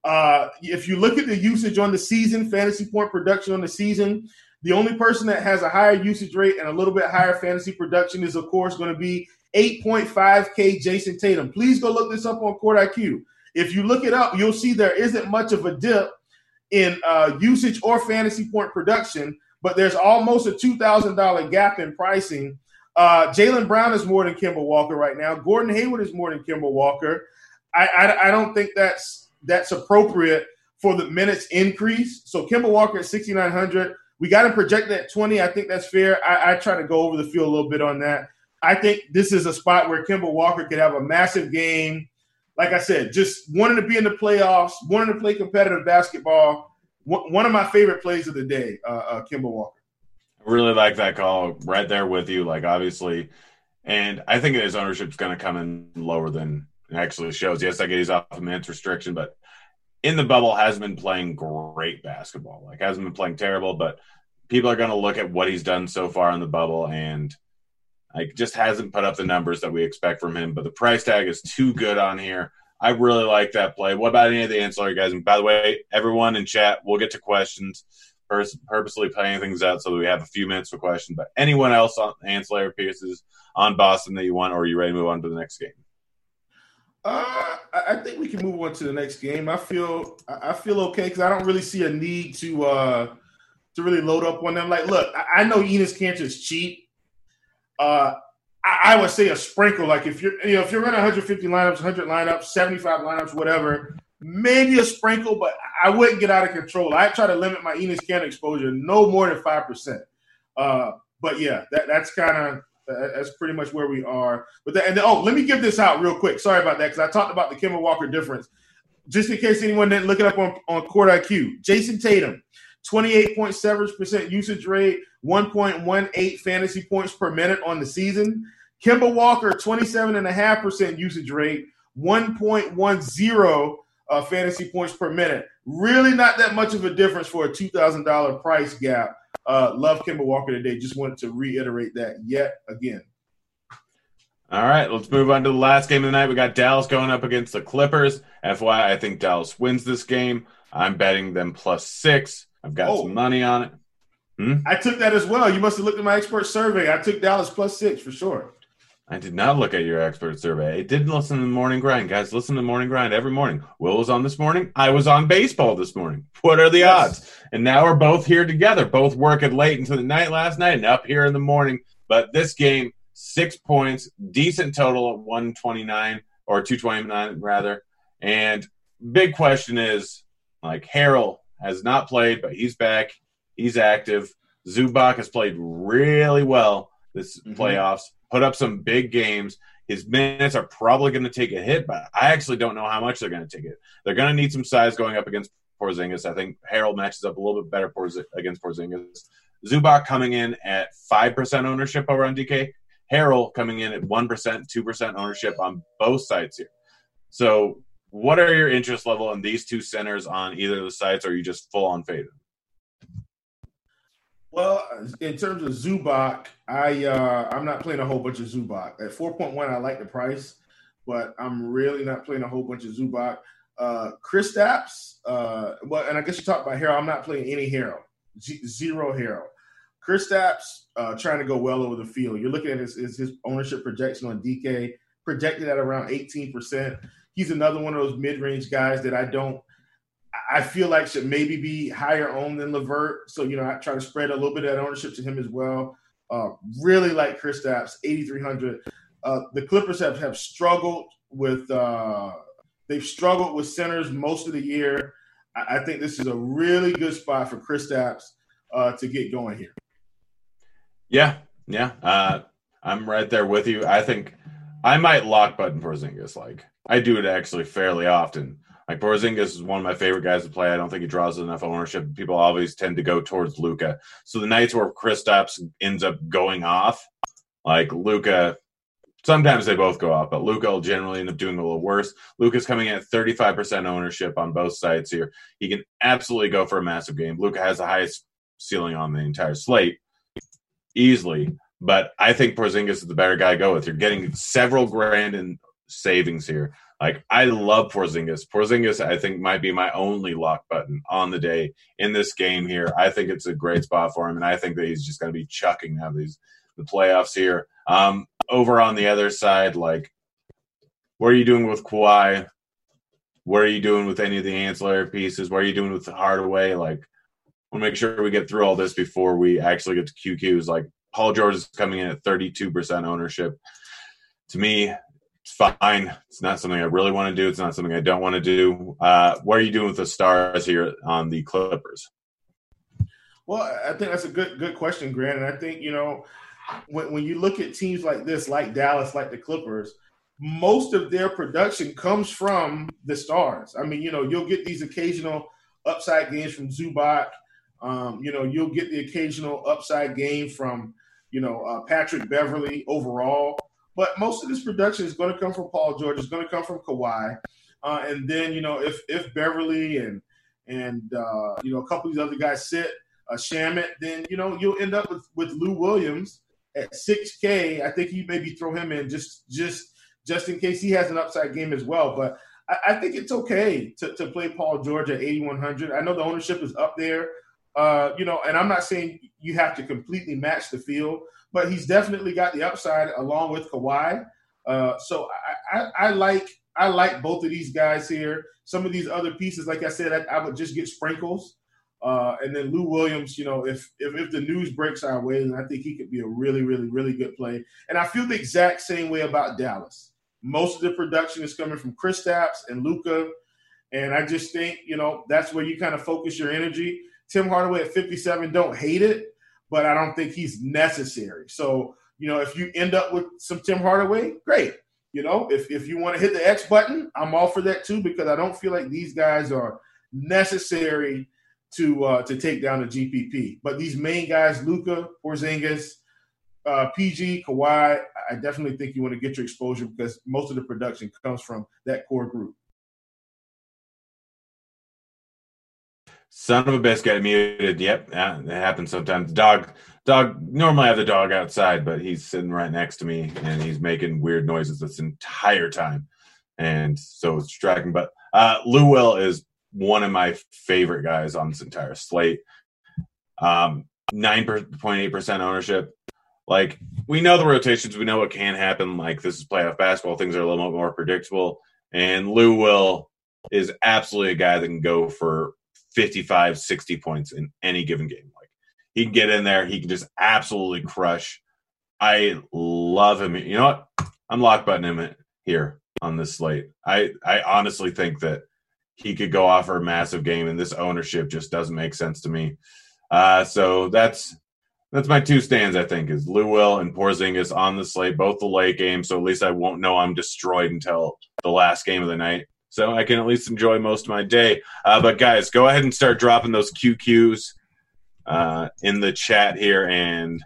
Uh, if you look at the usage on the season, fantasy point production on the season, the only person that has a higher usage rate and a little bit higher fantasy production is, of course, going to be 8.5K Jayson Tatum. Please go look this up on Court IQ. If you look it up, you'll see there isn't much of a dip in uh, usage or fantasy point production, but there's almost a $2,000 gap in pricing. Uh, Jaylen Brown is more than Kemba Walker right now. Gordon Hayward is more than Kemba Walker. I, I, I don't think that's that's appropriate for the minutes increase. So Kemba Walker at 6,900. We got him projected at 20. I think that's fair. I, I try to go over the field a little bit on that. I think this is a spot where Kemba Walker could have a massive game. Like I said, just wanting to be in the playoffs, wanting to play competitive basketball. One of my favorite plays of the day, uh, uh, Kemba Walker. Really like that call. Right there with you. Like obviously, and I think his ownership is going to come in lower than it actually shows. Yes, I get he's off a minutes restriction, but in the bubble has been playing great basketball. Like hasn't been playing terrible, but people are going to look at what he's done so far in the bubble and like just hasn't put up the numbers that we expect from him. But the price tag is too good on here. I really like that play. What about any of the ancillary guys? And by the way, everyone in chat, we'll get to questions. Purposely playing things out so that we have a few minutes for questions. But anyone else on ancillary pieces on Boston that you want, or are you ready to move on to the next game? Uh, I think we can move on to the next game. I feel I feel okay because I don't really see a need to uh to really load up on them. Like, look, I know Enes Kanter is cheap. Uh, I, I, would say a sprinkle. Like if you're you know if you're running 150 lineups, 100 lineups, 75 lineups, whatever, maybe a sprinkle, but I wouldn't get out of control. I try to limit my Enes can exposure no more than five percent. Uh, but yeah, that that's kind of that's pretty much where we are. But the, and the, oh, let me give this out real quick. Sorry about that because I talked about the Kemba Walker difference. Just in case anyone didn't look it up on, on Court IQ, Jayson Tatum, 28.7% usage rate, 1.18 fantasy points per minute on the season. Kemba Walker, 27.5% usage rate, 1.10 uh, fantasy points per minute. Really not that much of a difference for a $2,000 price gap. Uh, love Kemba Walker today. Just wanted to reiterate that yet again. All right, let's move on to the last game of the night. We got Dallas going up against the Clippers. FYI, I think Dallas wins this game. I'm betting them plus six. I've got oh. some money on it. Hmm? I took that as well. You must have looked at my expert survey. I took Dallas plus six for sure. I did not look at your expert survey. I did listen to the morning grind, guys. Listen to the morning grind every morning. Will was on this morning. I was on baseball this morning. What are the yes. odds? And now we're both here together, both working late into the night last night and up here in the morning. But this game, six points, decent total at 129 or 229 rather. And big question is like Harrell has not played, but he's back. He's active. Zubac has played really well this mm-hmm. playoffs put up some big games. His minutes are probably going to take a hit, but I actually don't know how much they're going to take it. They're going to need some size going up against Porzingis. I think Harrell matches up a little bit better against Porzingis. Zubac coming in at 5% ownership over on DK. Harrell coming in at 1%, 2% ownership on both sides here. So, what are your interest level in these two centers on either of the sites, or are you just full on faded? Well, in terms of Zubac, I uh, I'm not playing a whole bunch of Zubac. At 4.1, I like the price, but I'm really not playing a whole bunch of Zubac. Uh, Kristaps, uh, well, and I guess you talked about Harrell. I'm not playing any Harrell, Z- zero Harrell. Kristaps uh, trying to go well over the field. You're looking at his, his, his ownership projection on DK, projected at around 18%. He's another one of those mid range guys that I don't I feel like should maybe be higher owned than LeVert. So, you know, I try to spread a little bit of that ownership to him as well. Uh, really like Kristaps, 8,300. Uh, the Clippers have, have struggled with, uh, they've struggled with centers most of the year. I, I think this is a really good spot for Kristaps uh, to get going here. Yeah, yeah. Uh, I'm right there with you. I think I might lock button for Porzingis. Like, I do it actually fairly often. Like Porzingis is one of my favorite guys to play. I don't think he draws enough ownership. People always tend to go towards Luka. So the nights where Kristaps ends up going off, like Luka, sometimes they both go off, but Luka will generally end up doing a little worse. Luka's coming in at 35% ownership on both sides here. He can absolutely go for a massive game. Luka has the highest ceiling on the entire slate easily. But I think Porzingis is the better guy to go with. You're getting several grand in savings here. Like I love Porzingis. Porzingis, I think, might be my only lock button on the day in this game here. I think it's a great spot for him, and I think that he's just going to be chucking now these the playoffs here. Um, over on the other side, like, what are you doing with Kawhi? What are you doing with any of the ancillary pieces? What are you doing with Hardaway? Like, we'll make sure we get through all this before we actually get to QQs. Like, Paul George is coming in at 32% ownership. To me, it's fine. It's not something I really want to do. It's not something I don't want to do. Uh, what are you doing with the stars here on the Clippers? Well, I think that's a good good question, Grant. And I think you know when when you look at teams like this, like Dallas, like the Clippers, most of their production comes from the stars. I mean, you know, you'll get these occasional upside games from Zubac. Um, you know, you'll get the occasional upside game from you know uh, Patrick Beverley overall. But most of this production is going to come from Paul George. It's going to come from Kawhi, uh, and then you know if if Beverley and and uh, you know a couple of these other guys sit uh, Shamet, then you know you'll end up with with Lou Williams at 6K. I think you maybe throw him in just just just in case he has an upside game as well. But I, I think it's okay to, to play Paul George at 8100. I know the ownership is up there, uh, you know, and I'm not saying you have to completely match the field, but he's definitely got the upside along with Kawhi. Uh, so I, I, I, like I like both of these guys here. Some of these other pieces, like I said, I, I would just get sprinkles. Uh, and then Lou Williams, you know, if, if if the news breaks our way, then I think he could be a really, really, really good play. And I feel the exact same way about Dallas. Most of the production is coming from Kristaps and Luka. and I just think you know that's where you kind of focus your energy. Tim Hardaway at 57, don't hate it, but I don't think he's necessary. So, you know, if you end up with some Tim Hardaway, great. You know, if, if you want to hit the X button, I'm all for that too, because I don't feel like these guys are necessary to uh, to take down the GPP. But these main guys, Luka, Porzingis, uh, PG, Kawhi, I definitely think you want to get your exposure because most of the production comes from that core group. Son of a biscuit muted. Yep, it happens sometimes. Dog, dog. Normally, I have the dog outside, but he's sitting right next to me, and he's making weird noises this entire time, and so it's distracting. But uh, Lou Will is one of my favorite guys on this entire slate. Um, nine point eight percent ownership. Like we know the rotations, we know what can happen. Like this is playoff basketball; things are a little bit more predictable. And Lou Will is absolutely a guy that can go for 55, 60 points in any given game. Like he can get in there, he can just absolutely crush. I love him. You know what? I'm lock button him here on this slate. I I honestly think that he could go off for a massive game, and this ownership just doesn't make sense to me. Uh, so that's that's my two stands. I think is Lou Will and Porzingis on the slate, both the late game. So at least I won't know I'm destroyed until the last game of the night so I can at least enjoy most of my day. Uh, but guys, go ahead and start dropping those QQs uh, in the chat here, and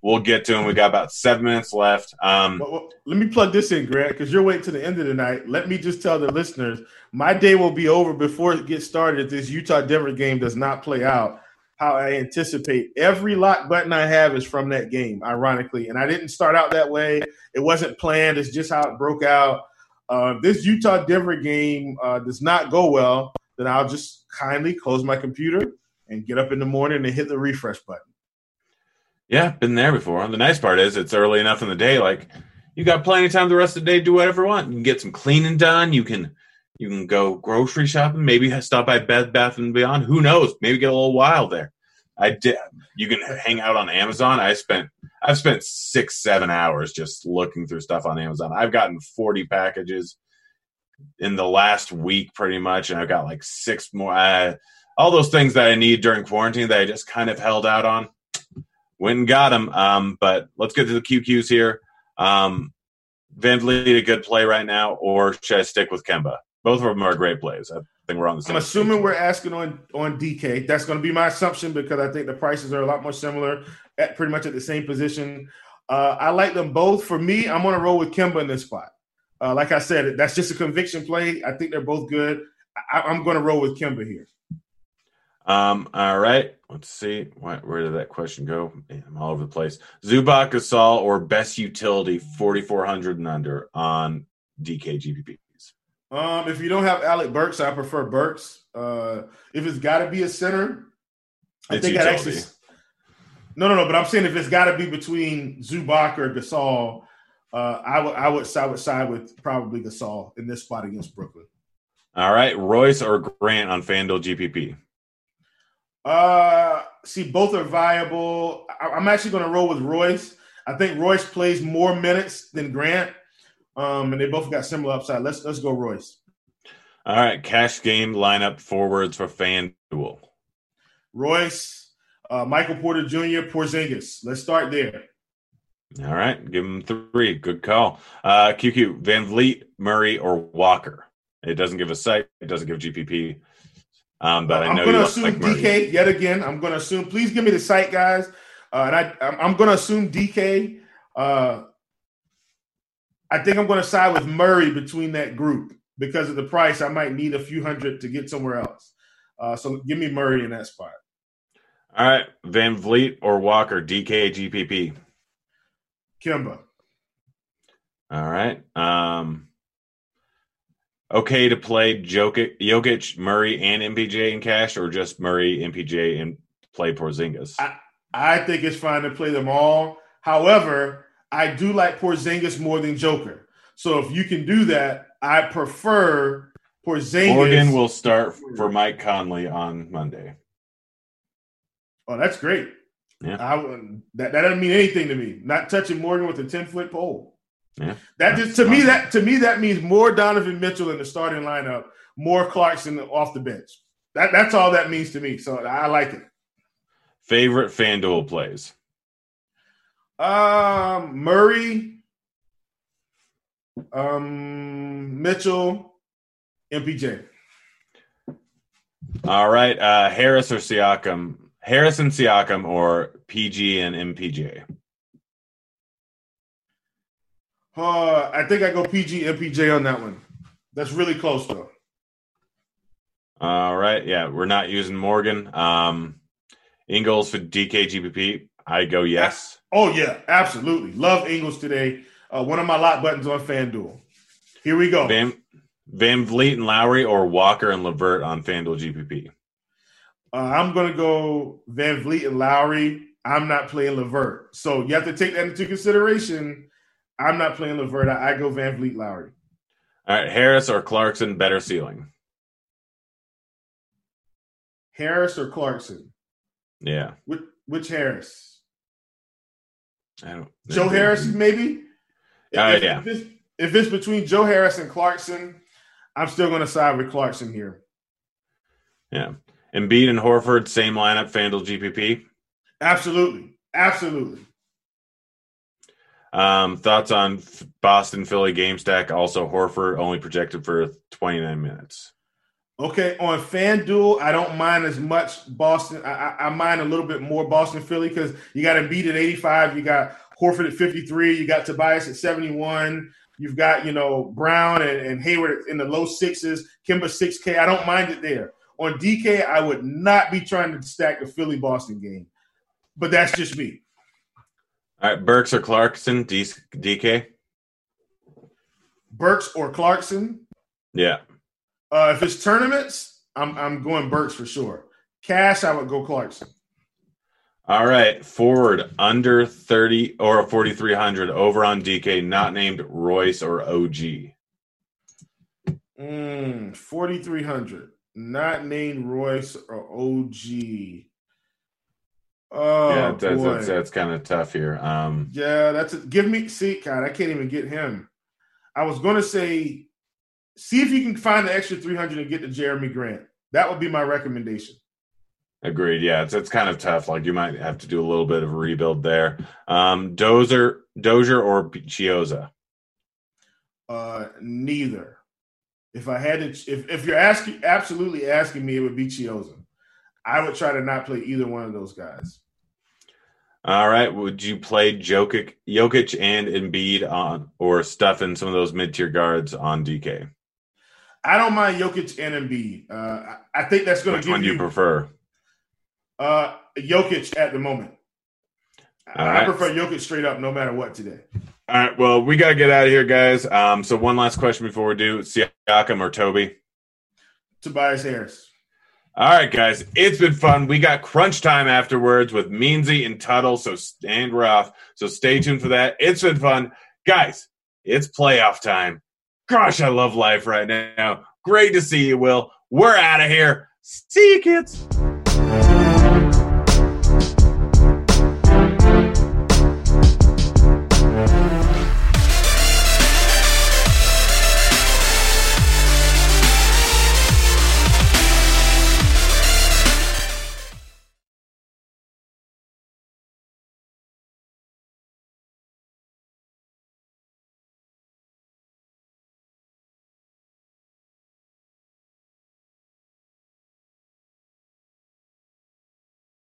we'll get to them. We got about seven minutes left. Um, well, well, let me plug this in, Grant, because you're waiting to the end of the night. Let me just tell the listeners my day will be over before it gets started if this Utah Denver game does not play out how I anticipate every lock button I have is from that game, ironically. And I didn't start out that way. It wasn't planned. It's just how it broke out. Uh, this Utah Denver game uh, does not go well, then I'll just kindly close my computer and get up in the morning and hit the refresh button. Yeah, been there before. The nice part is it's early enough in the day. Like you got plenty of time the rest of the day to do whatever you want. You can get some cleaning done. You can you can go grocery shopping. Maybe stop by Bed Bath and Beyond. Who knows? Maybe get a little wild there. I did. You can hang out on Amazon. I spent I've spent six seven hours just looking through stuff on Amazon. I've gotten forty packages in the last week, pretty much, and I've got like six more. Uh, all those things that I need during quarantine that I just kind of held out on. Went and got them. Um, but let's get to the QQs here. Um, Van Vleet a good play right now, or should I stick with Kemba? Both of them are great plays. I think we're on the same. I'm assuming we're asking on on DK. That's going to be my assumption because I think the prices are a lot more similar, at pretty much at the same position. Uh, I like them both. For me, I'm going to roll with Kemba in this spot. Uh, like I said, that's just a conviction play. I think they're both good. I, am going to roll with Kemba here. Um. All right. Let's see. Where, where did that question go? Man, I'm all over the place. Zubac, Gasol, or best utility 4,400 and under on DK GPP. Um, if you don't have Alec Burks, I prefer Burks. Uh, if it's got to be a center, I think that actually. No, no, no. But I'm saying if it's got to be between Zubac or Gasol, uh, I would I would I would side with probably Gasol in this spot against Brooklyn. All right, Royce or Grant on FanDuel GPP. Uh, see, both are viable. I, am actually going to roll with Royce. I think Royce plays more minutes than Grant. Um, and they both got similar upside. Let's let's go Royce. All right, cash game lineup forwards for FanDuel. Royce, uh, Michael Porter Jr., Porzingis. Let's start there. All right, give him three. Good call. Uh, QQ, Van Vleet, Murray, or Walker. It doesn't give a site. It doesn't give GPP. Um, but I know I'm going to assume like DK yet again. I'm going to assume. Please give me the site, guys. Uh, and I, I'm going to assume DK. Uh, I think I'm going to side with Murray between that group because of the price. I might need a few hundred to get somewhere else. Uh, so give me Murray in that spot. All right, Van Vleet or Walker, DK GPP. Kemba. All right. Um, okay to play Jokic, Jokic, Murray, and MPJ in cash, or just Murray, MPJ, and play Porzingis? I, I think it's fine to play them all. However, I do like Porzingis more than Joker. So if you can do that, I prefer Porzingis. Morgan will start for Mike Conley on Monday. Oh, that's great. Yeah, I, that that doesn't mean anything to me. Not touching Morgan with a ten foot pole. Yeah, that just to awesome. me that to me that means more Donovan Mitchell in the starting lineup, more Clarkson off the bench. That that's all that means to me. So I like it. Favorite FanDuel plays. Um, Murray, um, Mitchell, MPJ. All right, uh, Harris or Siakam, Harris and Siakam, or PG and MPJ. Uh, I think I go PG MPJ on that one. That's really close though. All right, yeah, we're not using Morgan. Um, Ingles for DK GPP. I go yes. Oh yeah, absolutely. Love Ingles today. Uh, one of my lock buttons on FanDuel. Here we go. Van, Van Vleet and Lowry or Walker and LeVert on FanDuel GPP. Uh, I'm going to go Van Vleet and Lowry. I'm not playing LeVert, so you have to take that into consideration. I'm not playing LeVert. I, I go Van Vleet Lowry. All right, Harris or Clarkson, better ceiling. Harris or Clarkson? Yeah. Which, which Harris? I don't. Joe Harris, maybe. Oh yeah. If it's, if it's between Joe Harris and Clarkson, I'm still going to side with Clarkson here. Yeah. Embiid and Horford, same lineup, FanDuel GPP. Absolutely, absolutely. Um, thoughts on Boston Philly game stack? Also, Horford only projected for 29 minutes. Okay, on FanDuel, I don't mind as much Boston. I, I mind a little bit more Boston Philly because you got Embiid at 85, you got Horford at 53, you got Tobias at 71, you've got you know Brown and, and Hayward in the low sixes, Kemba 6K. I don't mind it there. On DK, I would not be trying to stack the Philly Boston game, but that's just me. All right, Burks or Clarkson, D- DK? Burks or Clarkson? Yeah. Uh, if it's tournaments, I'm I'm going Burks for sure. Cash, I would go Clarkson. All right, forward under 30 or 4300 over on DK, not named Royce or OG. Mm, 4300, not named Royce or OG. Oh, yeah, that's, that's, that's, kind of tough here. Um, yeah, that's a, give me. See, God, I can't even get him. I was going to say see if you can find the extra 300 and get to Jerami Grant. That would be my recommendation. Agreed. Yeah, it's it's kind of tough. Like you might have to do a little bit of a rebuild there. Um, Dozer, Dozier, or Chiozza? Uh, neither. If I had to, if if you're asking, absolutely asking me, it would be Chiozza. I would try to not play either one of those guys. All right. Would you play Jokic, Jokic and Embiid on, or stuff in some of those mid tier guards on DK? I don't mind Jokic and Embiid. Uh, I think that's going to give one you. you prefer? Uh, Jokic at the moment. All I right. prefer Jokic straight up, no matter what today. All right. Well, we got to get out of here, guys. Um, so one last question before we do: Siakam or Toby? Tobias Harris. All right, guys. It's been fun. We got crunch time afterwards with Meansy and Tuttle. So stand off. So stay tuned for that. It's been fun, guys. It's playoff time. Gosh, I love life right now. Great to see you, Will. We're out of here. See you, kids.